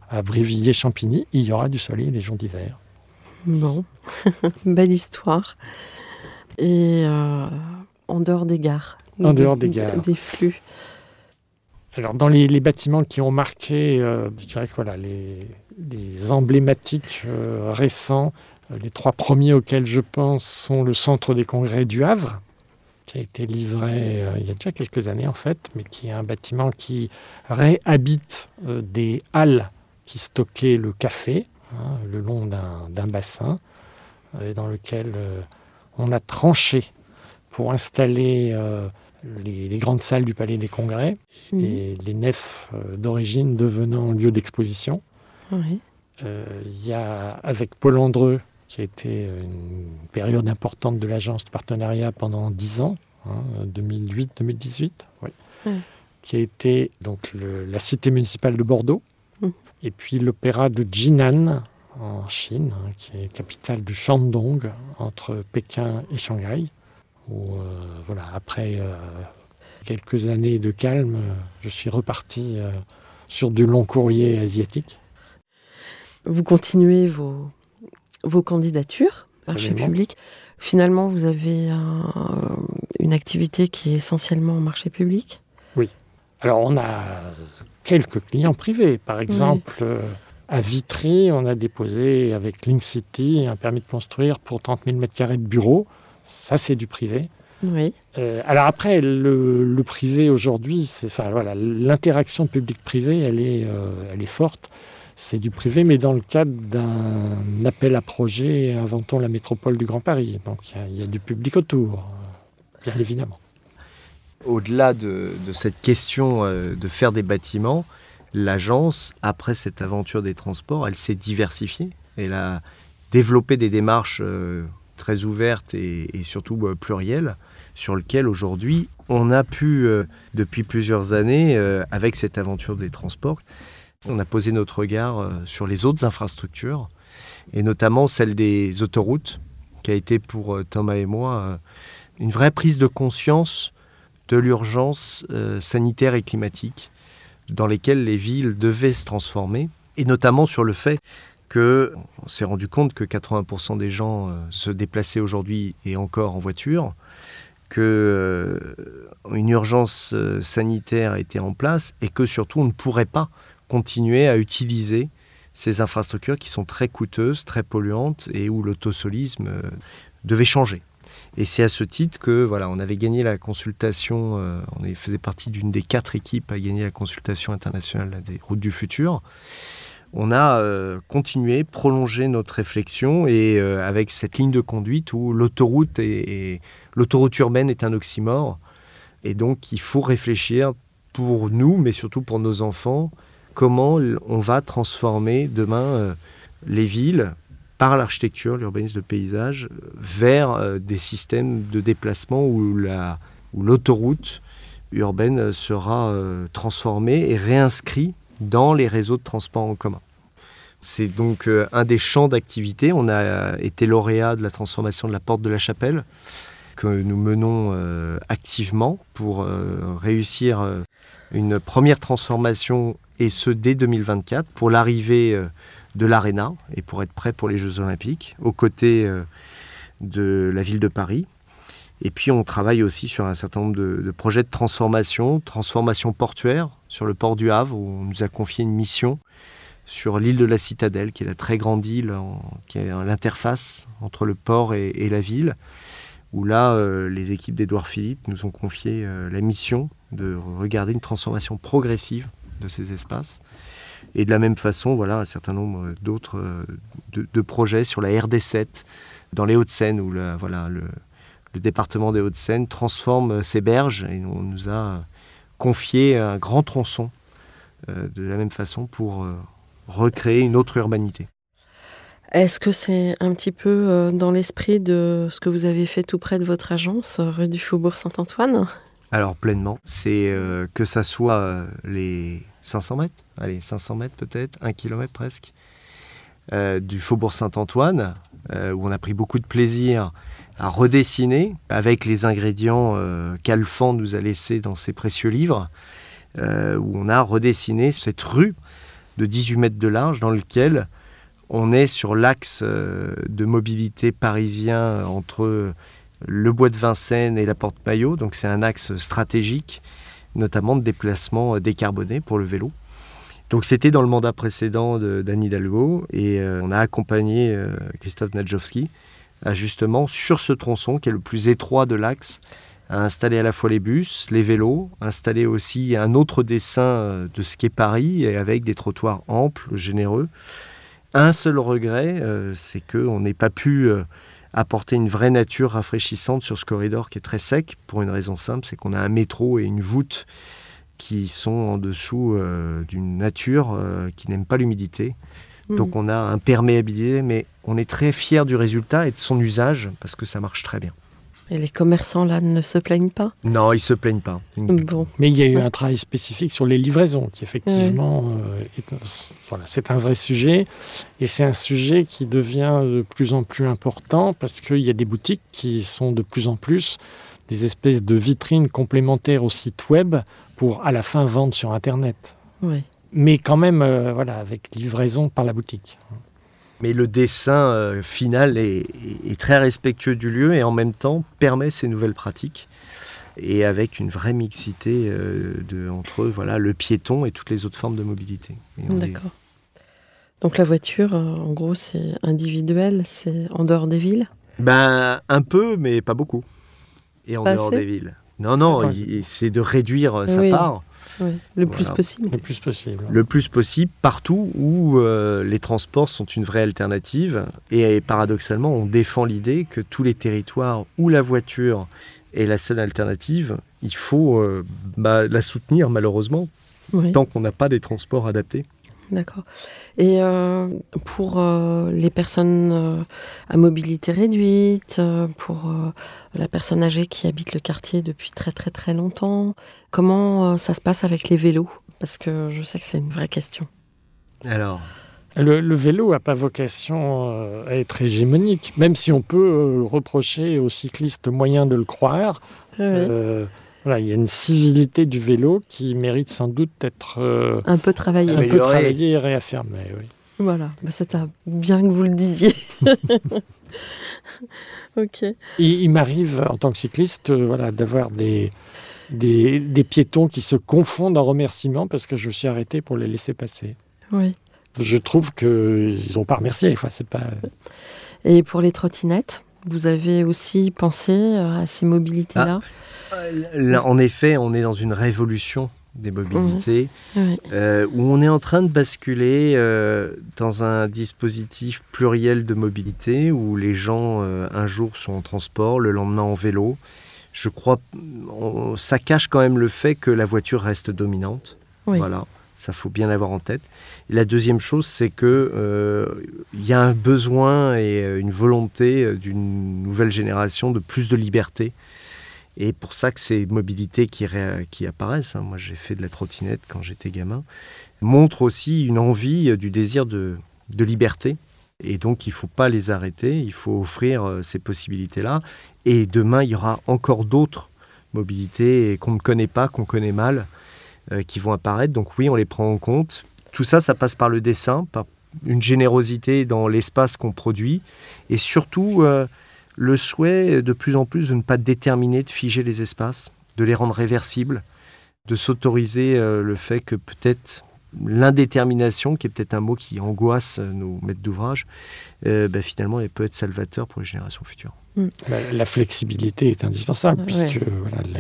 à Brévilliers-Champigny, il y aura du soleil les jours d'hiver. Bon, belle histoire. Et euh, en dehors des gares En Des- dehors des gares. Des flux. Alors, dans les, les bâtiments qui ont marqué, je dirais que voilà, les, les emblématiques récents, les trois premiers auxquels je pense sont le Centre des congrès du Havre, qui a été livré euh, il y a déjà quelques années en fait, mais qui est un bâtiment qui réhabite euh, des halles qui stockaient le café hein, le long d'un bassin, euh, et dans lequel euh, on a tranché pour installer euh, les, les grandes salles du Palais des Congrès Mhm. et les nefs euh, d'origine devenant lieu d'exposition. Oui. Euh, Il y a, avec Paul Andreu, qui a été une période importante de l'agence de partenariat pendant 10 ans, hein, 2008-2018, oui, Ouais. qui a été donc le- la cité municipale de Bordeaux, Mhm. et puis l'opéra de Jinan en Chine, hein, qui est capitale du Shandong, entre Pékin et Shanghai, où euh, voilà, après euh, quelques années de calme, euh, je suis reparti euh, sur du long courrier asiatique. Vous continuez vos, vos candidatures, marché Absolument. public. Finalement, vous avez un- une activité qui est essentiellement en marché public? Alors, on a quelques clients privés. Par exemple, euh, à Vitry, on a déposé avec Link City un permis de construire pour 30 000 m2 de bureaux. Ça, c'est du privé. Oui. Euh, alors après, le, le privé aujourd'hui, c'est, enfin voilà, l'interaction publique-privée, elle est, euh, elle est forte. C'est du privé, mais dans le cadre d'un appel à projet Inventons la métropole du Grand Paris. Donc il y a- du public autour, bien évidemment. Au-delà de, cette question euh, de faire des bâtiments, l'agence, après cette aventure des transports, elle s'est diversifiée. Elle a développé des démarches euh, très ouvertes et, surtout euh, plurielles, sur lesquelles aujourd'hui on a pu, depuis plusieurs années, avec cette aventure des transports, on a posé notre regard euh, sur les autres infrastructures, et notamment celle des autoroutes, qui a été pour euh, Thomas et moi euh, une vraie prise de conscience de l'urgence sanitaire et climatique dans lesquelles les villes devaient se transformer, et notamment sur le fait que on s'est rendu compte que 80% des gens se déplaçaient aujourd'hui et encore en voiture, que euh, une urgence sanitaire était en place et que surtout on ne pourrait pas continuer à utiliser ces infrastructures qui sont très coûteuses, très polluantes et où l'autosolisme euh, devait changer. Et c'est à ce titre que voilà, on avait gagné la consultation, euh, on faisait partie d'une des quatre équipes à gagner la consultation internationale des routes du futur. On a euh, continué, prolongé notre réflexion et avec cette ligne de conduite où l'autoroute est- l'autoroute urbaine est un oxymore et donc il faut réfléchir pour nous, mais surtout pour nos enfants, comment on va transformer demain euh, les villes par l'architecture, l'urbanisme, le paysage, euh, vers euh, des systèmes de déplacement où la- où l'autoroute urbaine sera transformée et réinscrite dans les réseaux de transport en commun. C'est donc un des champs d'activité. On a été lauréat de la transformation de la porte de la chapelle que nous menons activement pour réussir une première transformation et ce dès 2024 pour l'arrivée euh, de l'Arena et pour être prêt pour les Jeux Olympiques aux côtés euh, de la ville de Paris. Et puis on travaille aussi sur un certain nombre de, projets de transformation, transformation portuaire sur le port du Havre où on nous a confié une mission sur l'île de la Citadelle qui est la très grande île qui est l'interface entre le port et, la ville où là euh, les équipes d'Édouard Philippe nous ont confié la mission de regarder une transformation progressive de ces espaces. Et de la même façon, voilà un certain nombre d'autres euh, de, projets sur la RD7 dans les Hauts-de-Seine où la- le, département des Hauts-de-Seine transforme ses berges et on nous a confié un grand tronçon euh, de la même façon pour euh, recréer une autre urbanité. Est-ce que c'est un petit peu euh, dans l'esprit de ce que vous avez fait tout près de votre agence, euh, rue du Faubourg Saint-Antoine? Alors pleinement, c'est euh, que ça soit euh, les 500 mètres, allez 500 mètres peut-être, un kilomètre presque, euh, du Faubourg Saint-Antoine, où on a pris beaucoup de plaisir à redessiner avec les ingrédients qu'Alphand nous a laissés dans ses précieux livres, où on a redessiné cette rue de 18 mètres de large dans lequel on est sur l'axe de mobilité parisien entre le bois de Vincennes et la porte Maillot. Donc c'est un axe stratégique, notamment de déplacement euh, décarboné pour le vélo. Donc c'était dans le mandat précédent de- d'Anne Hidalgo et euh, on a accompagné euh, Christophe Nadjowski à justement sur ce tronçon qui est le plus étroit de l'axe à installer à la fois les bus, les vélos, installer aussi un autre dessin de ce qu'est Paris et avec des trottoirs amples, généreux. Un seul regret, euh, c'est qu'on n'ait pas pu apporter une vraie nature rafraîchissante sur ce corridor qui est très sec, pour une raison simple, c'est qu'on a un métro et une voûte qui sont en dessous euh, d'une nature euh, qui n'aime pas l'humidité. Donc on a un perméabilité, mais on est très fier du résultat et de son usage parce que ça marche très bien. Et les commerçants là ne se plaignent pas Non, ils se plaignent pas. Bon, Mais il y a eu un travail spécifique sur les livraisons, qui effectivement, euh, est un- voilà, c'est un vrai sujet. Et c'est un sujet qui devient de plus en plus important parce qu'il y a des boutiques qui sont de plus en plus des espèces de vitrines complémentaires au site web pour à la fin vendre sur Internet. oui. Mais quand même, euh, voilà, avec livraison par la boutique. Mais le dessin euh, final est, très respectueux du lieu et en même temps permet ces nouvelles pratiques et avec une vraie mixité euh, de, entre voilà, le piéton et toutes les autres formes de mobilité. On est- D'accord. Donc la voiture, euh, en gros, c'est individuel, c'est en dehors des villes? Ben, un peu, mais pas beaucoup. Et en Pas dehors assez? des villes. Non, non, c'est de réduire sa Oui. part Oui, le plus possible. Le plus possible. le plus possible partout où euh, les transports sont une vraie alternative. Et paradoxalement, on défend l'idée que tous les territoires où la voiture est la seule alternative, il faut euh, bah, la soutenir malheureusement Oui. tant qu'on n'a pas des transports adaptés. D'accord. Et euh, pour euh, les personnes euh, à mobilité réduite, euh, pour euh, la personne âgée qui habite le quartier depuis très très très longtemps, comment euh, ça se passe avec les vélos? Parce que je sais que c'est une vraie question. Alors, Le, le vélo n'a pas vocation euh, à être hégémonique, même si on peut euh, reprocher aux cyclistes moyen de le croire. Euh, voilà, il y a une civilité du vélo qui mérite sans doute d'être euh, Un peu travaillé. un peu travaillée et réaffirmée. Oui. Voilà, bah, c'est bien que vous le disiez. ok. Il, il m'arrive en tant que cycliste euh, voilà, d'avoir des, des, des piétons qui se confondent en remerciements parce que je me suis arrêté pour les laisser passer. Oui. Je trouve qu'ils n'ont pas remercié. Enfin, c'est pas... Et pour les trottinettes, vous avez aussi pensé euh, à ces mobilités-là Là, en effet, on est dans une révolution des mobilités Oui. euh, où on est en train de basculer euh, dans un dispositif pluriel de mobilité où les gens euh, un jour sont en transport, le lendemain en vélo. Je crois on- ça cache quand même le fait que la voiture reste dominante. Oui. Voilà, ça faut bien l'avoir en tête. La deuxième chose, c'est que euh, il y a un besoin et euh, une volonté euh, d'une nouvelle génération de plus de liberté. Et pour ça que ces mobilités qui, apparaissent, hein, moi j'ai fait de la trottinette quand j'étais gamin, montrent aussi une envie, du désir de, liberté. Et donc il ne faut pas les arrêter, il faut offrir ces possibilités-là. Et demain, il y aura encore d'autres mobilités qu'on ne connaît pas, qu'on connaît mal, euh, qui vont apparaître. Donc oui, on les prend en compte. Tout ça, ça passe par le dessin, par une générosité dans l'espace qu'on produit, et surtout euh, le souhait de plus en plus de ne pas déterminer, de figer les espaces, de les rendre réversibles, de s'autoriser euh, le fait que peut-être l'indétermination, qui est peut-être un mot qui angoisse nos maîtres d'ouvrage, euh, bah, finalement, elle peut être salvateur pour les générations futures. La, la flexibilité est indispensable, Ouais. puisque voilà, les-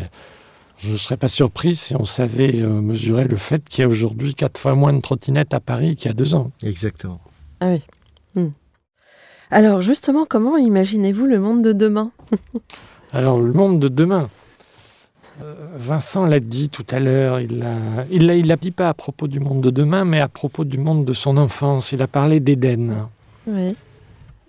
je ne serais pas surpris si on savait euh, mesurer le fait qu'il y a aujourd'hui quatre fois moins de trottinettes à Paris qu'il y a deux ans. Exactement. Ah oui. Hmm. Alors justement, comment imaginez-vous le monde de demain Alors, le monde de demain. Euh, Vincent l'a dit tout à l'heure, il l'a il dit pas à propos du monde de demain, mais à propos du monde de son enfance. Il a parlé d'Éden. Oui.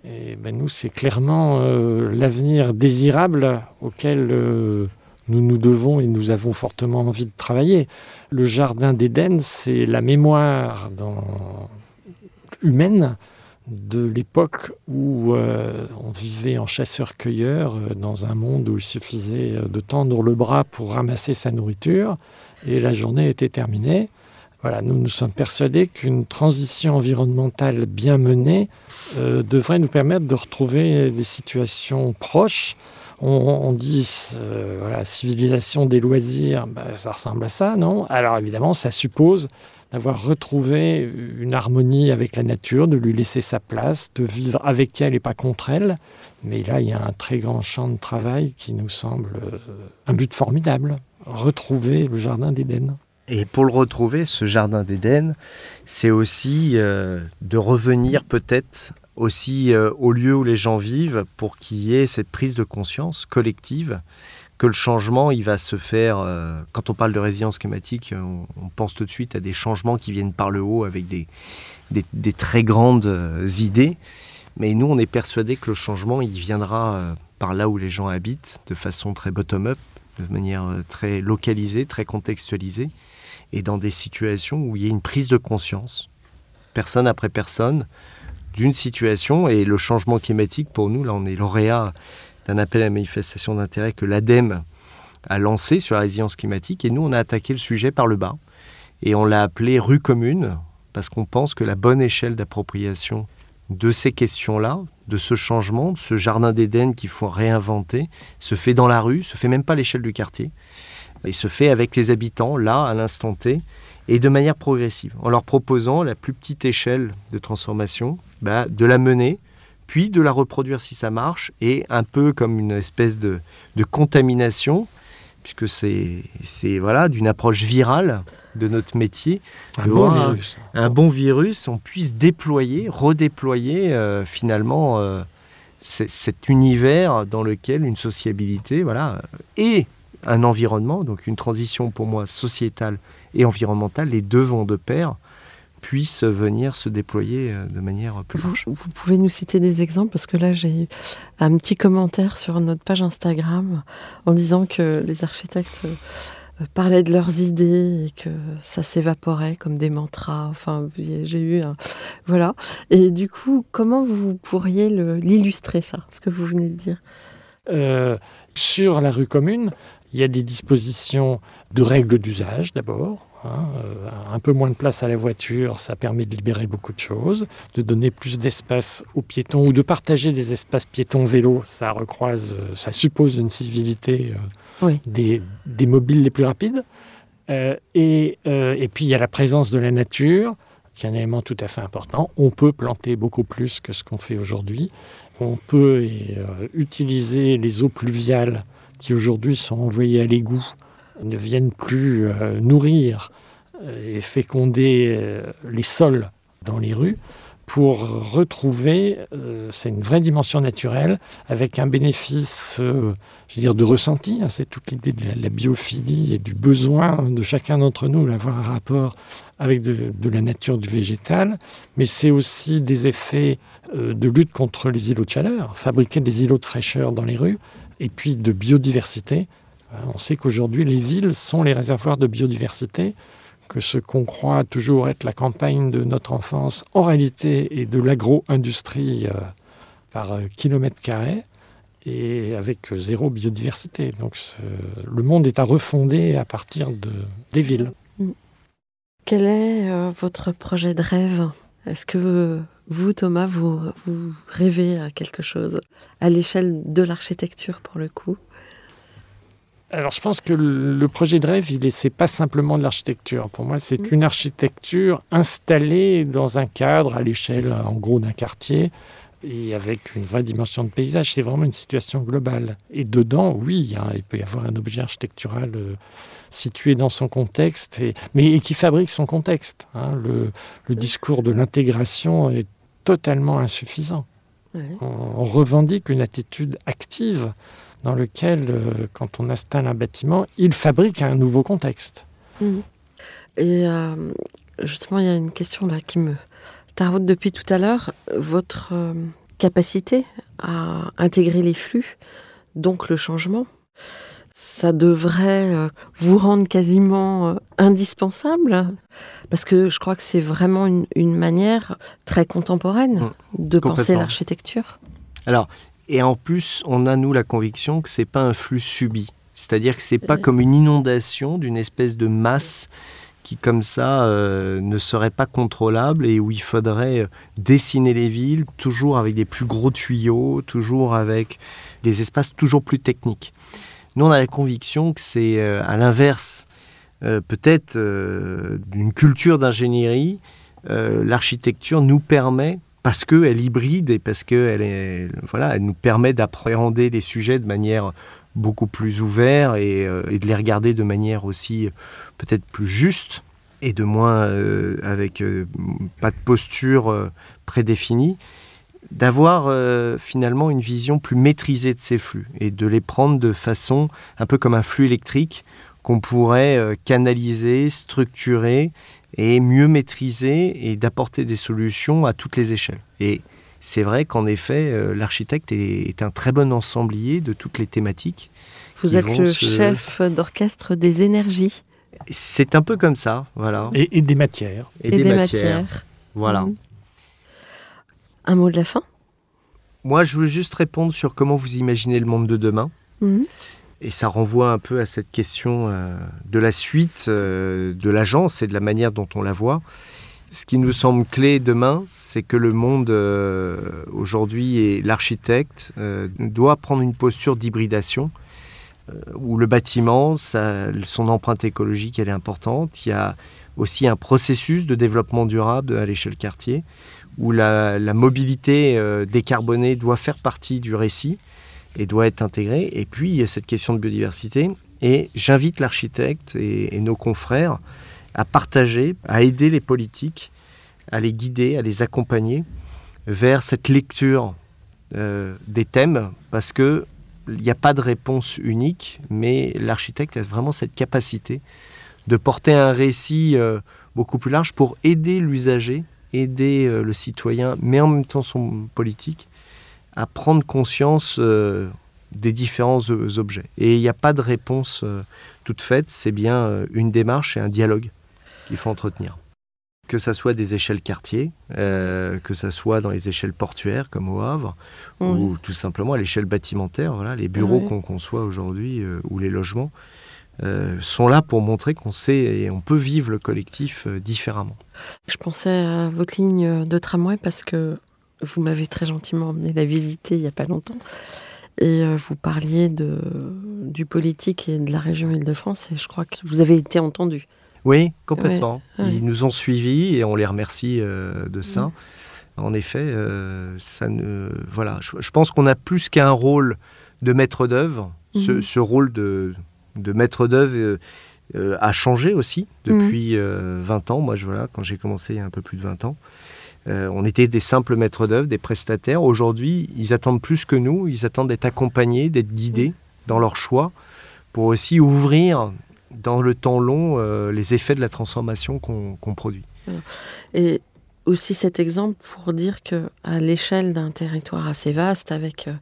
Et ben nous, c'est clairement euh, l'avenir désirable auquel euh, nous nous devons et nous avons fortement envie de travailler. Le jardin d'Éden, c'est la mémoire humaine de l'époque où euh, on vivait en chasseur-cueilleur euh, dans un monde où il suffisait euh, de tendre le bras pour ramasser sa nourriture et la journée était terminée. Voilà, nous nous sommes persuadés qu'une transition environnementale bien menée devrait nous permettre de retrouver des situations proches. On, dit euh, civilisation des loisirs, bah, ça ressemble à ça, non? Alors évidemment, ça suppose d'avoir retrouvé une harmonie avec la nature, de lui laisser sa place, de vivre avec elle et pas contre elle. Mais là, il y a un très grand champ de travail qui nous semble euh, un but formidable. Retrouver le jardin d'Éden. Et pour le retrouver, ce jardin d'Éden, c'est aussi euh, de revenir peut-être aussi euh, au lieu où les gens vivent pour qu'il y ait cette prise de conscience collective que le changement, il va se faire. euh, quand on parle de résilience climatique, on, on pense tout de suite à des changements qui viennent par le haut avec des, très grandes euh, idées. Mais nous, on est persuadé que le changement, il viendra euh, par là où les gens habitent, de façon très bottom-up, de manière euh, très localisée, très contextualisée et dans des situations où il y a une prise de conscience, personne après personne, d'une situation. Et le changement climatique, pour nous, là, on est lauréat d'un appel à manifestation d'intérêt que l'ADEME a lancé sur la résilience climatique. Et nous, on a attaqué le sujet par le bas. Et on l'a appelé rue commune, parce qu'on pense que la bonne échelle d'appropriation de ces questions-là, de ce changement, de ce jardin d'Éden qu'il faut réinventer, se fait dans la rue, se fait même pas à l'échelle du quartier, et se fait avec les habitants, là, à l'instant T, et de manière progressive, en leur proposant la plus petite échelle de transformation, bah, de la mener, puis de la reproduire si ça marche, et un peu comme une espèce de, de contamination, puisque c'est voilà, d'une approche virale de notre métier, Un bon virus. un bon virus, on puisse déployer, redéployer euh, finalement euh, cet univers dans lequel une sociabilité, voilà, et un environnement, donc une transition pour moi sociétale et environnementale, les deux vont de pair, puissent venir se déployer euh, de manière plus Vous, large. vous pouvez nous citer des exemples parce que là j'ai eu un petit commentaire sur notre page Instagram en disant que les architectes euh, parlaient de leurs idées et que ça s'évaporait comme des mantras. Enfin, j'ai eu un... voilà. Et du coup, comment vous pourriez l'illustrer ça, ce que vous venez de dire? Euh, sur la rue commune, il y a des dispositions de règles d'usage d'abord. Hein, euh, un peu moins de place à la voiture, ça permet de libérer beaucoup de choses, de donner plus d'espace aux piétons ou de partager des espaces piétons-vélos. Ça recroise, euh, ça suppose une civilité euh, des, mobiles les plus rapides. et, et, puis il y a la présence de la nature, qui est un élément tout à fait important. On peut planter beaucoup plus que ce qu'on fait aujourd'hui. On peut utiliser les eaux pluviales qui aujourd'hui sont envoyées à l'égout ne viennent plus euh, nourrir euh, et féconder euh, les sols dans les rues pour retrouver, c'est une vraie dimension naturelle, avec un bénéfice, je veux dire, de ressenti. Hein, c'est toute l'idée de la, biophilie et du besoin de chacun d'entre nous d'avoir un rapport avec de, de, la nature du végétal, mais c'est aussi des effets de lutte contre les îlots de chaleur, fabriquer des îlots de fraîcheur dans les rues, et puis de biodiversité. Euh, on sait qu'aujourd'hui, les villes sont les réservoirs de biodiversité, que ce qu'on croit toujours être la campagne de notre enfance, en réalité, est de l'agro-industrie euh, par euh, kilomètre carré et avec zéro biodiversité. Donc le monde est à refonder à partir de, des villes. Mm. Quel est votre projet de rêve? Est-ce que vous, Thomas, vous, vous rêvez à quelque chose à l'échelle de l'architecture pour le coup? Alors je pense que le projet de rêve, il n'est pas simplement de l'architecture. Pour moi, c'est mm. une architecture installée dans un cadre à l'échelle, en gros, d'un quartier et avec une vraie dimension de paysage. C'est vraiment une situation globale. Et dedans, oui, il peut y avoir un objet architectural euh, situé dans son contexte, mais qui fabrique son contexte. Hein. Le, discours de l'intégration est totalement insuffisant. on revendique une attitude active dans lequel, euh, quand on installe un bâtiment, il fabrique un nouveau contexte. Mhm. Et euh, justement, il y a une question là qui me taraude depuis tout à l'heure. Votre euh, capacité à intégrer les flux, donc le changement, ça devrait vous rendre quasiment indispensable? Parce que je crois que c'est vraiment une, une, manière très contemporaine mmh. de penser l'architecture. Alors, et en plus, on a, nous, la conviction que ce n'est pas un flux subi. C'est-à-dire que ce n'est pas comme une inondation d'une espèce de masse qui, comme ça, euh, ne serait pas contrôlable et où il faudrait euh, dessiner les villes, toujours avec des plus gros tuyaux, toujours avec des espaces toujours plus techniques. Nous, on a la conviction que c'est euh, à l'inverse, peut-être, d'une culture d'ingénierie. L'architecture nous permet parce qu'elle hybride et parce qu'elle elle nous permet d'appréhender les sujets de manière beaucoup plus ouverte et, euh, de les regarder de manière aussi peut-être plus juste et de moins euh, avec euh, pas de posture prédéfinie, d'avoir finalement une vision plus maîtrisée de ces flux et de les prendre de façon un peu comme un flux électrique qu'on pourrait canaliser, structurer et mieux maîtriser et d'apporter des solutions à toutes les échelles. Et c'est vrai qu'en effet, euh, l'architecte est, un très bon ensemblier de toutes les thématiques. Vous êtes le chef d'orchestre des énergies. C'est un peu comme ça, voilà. Et, des matières. Et, des, matières. Voilà. Mhm. Un mot de la fin? Moi, je veux juste répondre sur comment vous imaginez le monde de demain. Mhm. Et ça renvoie un peu à cette question euh, de la suite euh, de l'agence et de la manière dont on la voit. Ce qui nous semble clé demain, c'est que le monde euh, aujourd'hui et l'architecte doit prendre une posture d'hybridation où le bâtiment, son empreinte écologique, elle est importante. Il y a aussi un processus de développement durable à l'échelle quartier où la mobilité décarbonée doit faire partie du récit et doit être intégré. Et puis, il y a cette question de biodiversité. Et j'invite l'architecte et, nos confrères à partager, à aider les politiques, à les guider, à les accompagner vers cette lecture euh, des thèmes, parce que il n'y a pas de réponse unique, mais l'architecte a vraiment cette capacité de porter un récit euh, beaucoup plus large pour aider l'usager, aider euh, le citoyen, mais en même temps son politique, à prendre conscience euh, des différents objets. Et il n'y a pas de réponse euh, toute faite, c'est bien euh, une démarche et un dialogue qu'il faut entretenir. Que ça soit des échelles quartiers, que ça soit dans les échelles portuaires comme au Havre, ou tout simplement à l'échelle bâtimentaire, voilà, les bureaux qu'on conçoit aujourd'hui ou les logements. euh, sont là pour montrer qu'on sait et on peut vivre le collectif euh, différemment. Je pensais à votre ligne de tramway parce que vous m'avez très gentiment emmené la visiter il n'y a pas longtemps. Et euh, vous parliez de, du politique et de la région Île-de-France et je crois que vous avez été entendu. Oui, complètement. Ouais, ouais. Ils nous ont suivis et on les remercie euh, de ça. En effet, euh, ça ne, voilà, je, je pense qu'on a plus qu'un rôle de maître d'œuvre. Ce, Mhm. ce rôle de, de maître d'œuvre euh, a changé aussi depuis euh, 20 ans. Moi, je, voilà, quand j'ai commencé il y a un peu plus de 20 ans, euh, on était des simples maîtres d'œuvre, des prestataires. Aujourd'hui, ils attendent plus que nous. Ils attendent d'être accompagnés, d'être guidés dans leurs choix pour aussi ouvrir dans le temps long euh, les effets de la transformation qu'on produit. Et aussi cet exemple pour dire que à l'échelle d'un territoire assez vaste, avec euh,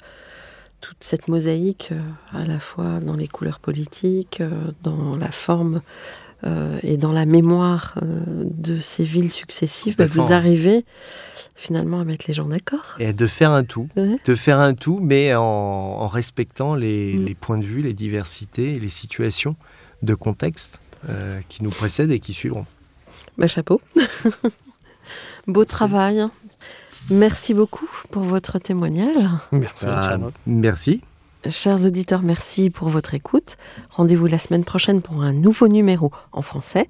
toute cette mosaïque à la fois dans les couleurs politiques, dans la forme euh, et dans la mémoire euh, de ces villes successives, bah, vous arrivez finalement à mettre les gens d'accord. Et de faire un tout, Ouais. de faire un tout, mais en, en respectant les, Mm. les points de vue, les diversités, les situations de contexte euh, qui nous précèdent et qui suivront. Bah, chapeau. Beau travail. Merci beaucoup pour votre témoignage. Merci, Ah, merci. Chers auditeurs, merci pour votre écoute. Rendez-vous la semaine prochaine pour un nouveau numéro en français.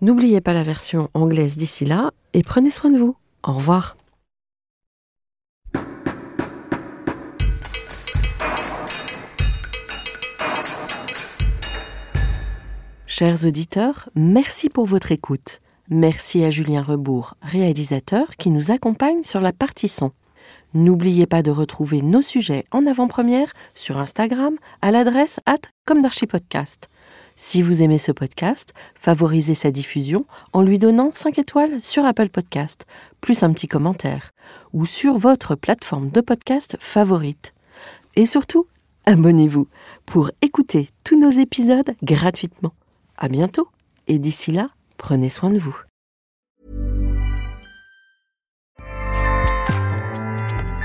N'oubliez pas la version anglaise d'ici là et prenez soin de vous. Au revoir. Chers auditeurs, merci pour votre écoute. Merci à Julien Rebourg, réalisateur, qui nous accompagne sur la partie son. N'oubliez pas de retrouver nos sujets en avant-première sur Instagram à l'adresse at. Si vous aimez ce podcast, favorisez sa diffusion en lui donnant 5 étoiles sur Apple Podcast, plus un petit commentaire, ou sur votre plateforme de podcast favorite. Et surtout, abonnez-vous pour écouter tous nos épisodes gratuitement. À bientôt et d'ici là, prenez soin de vous.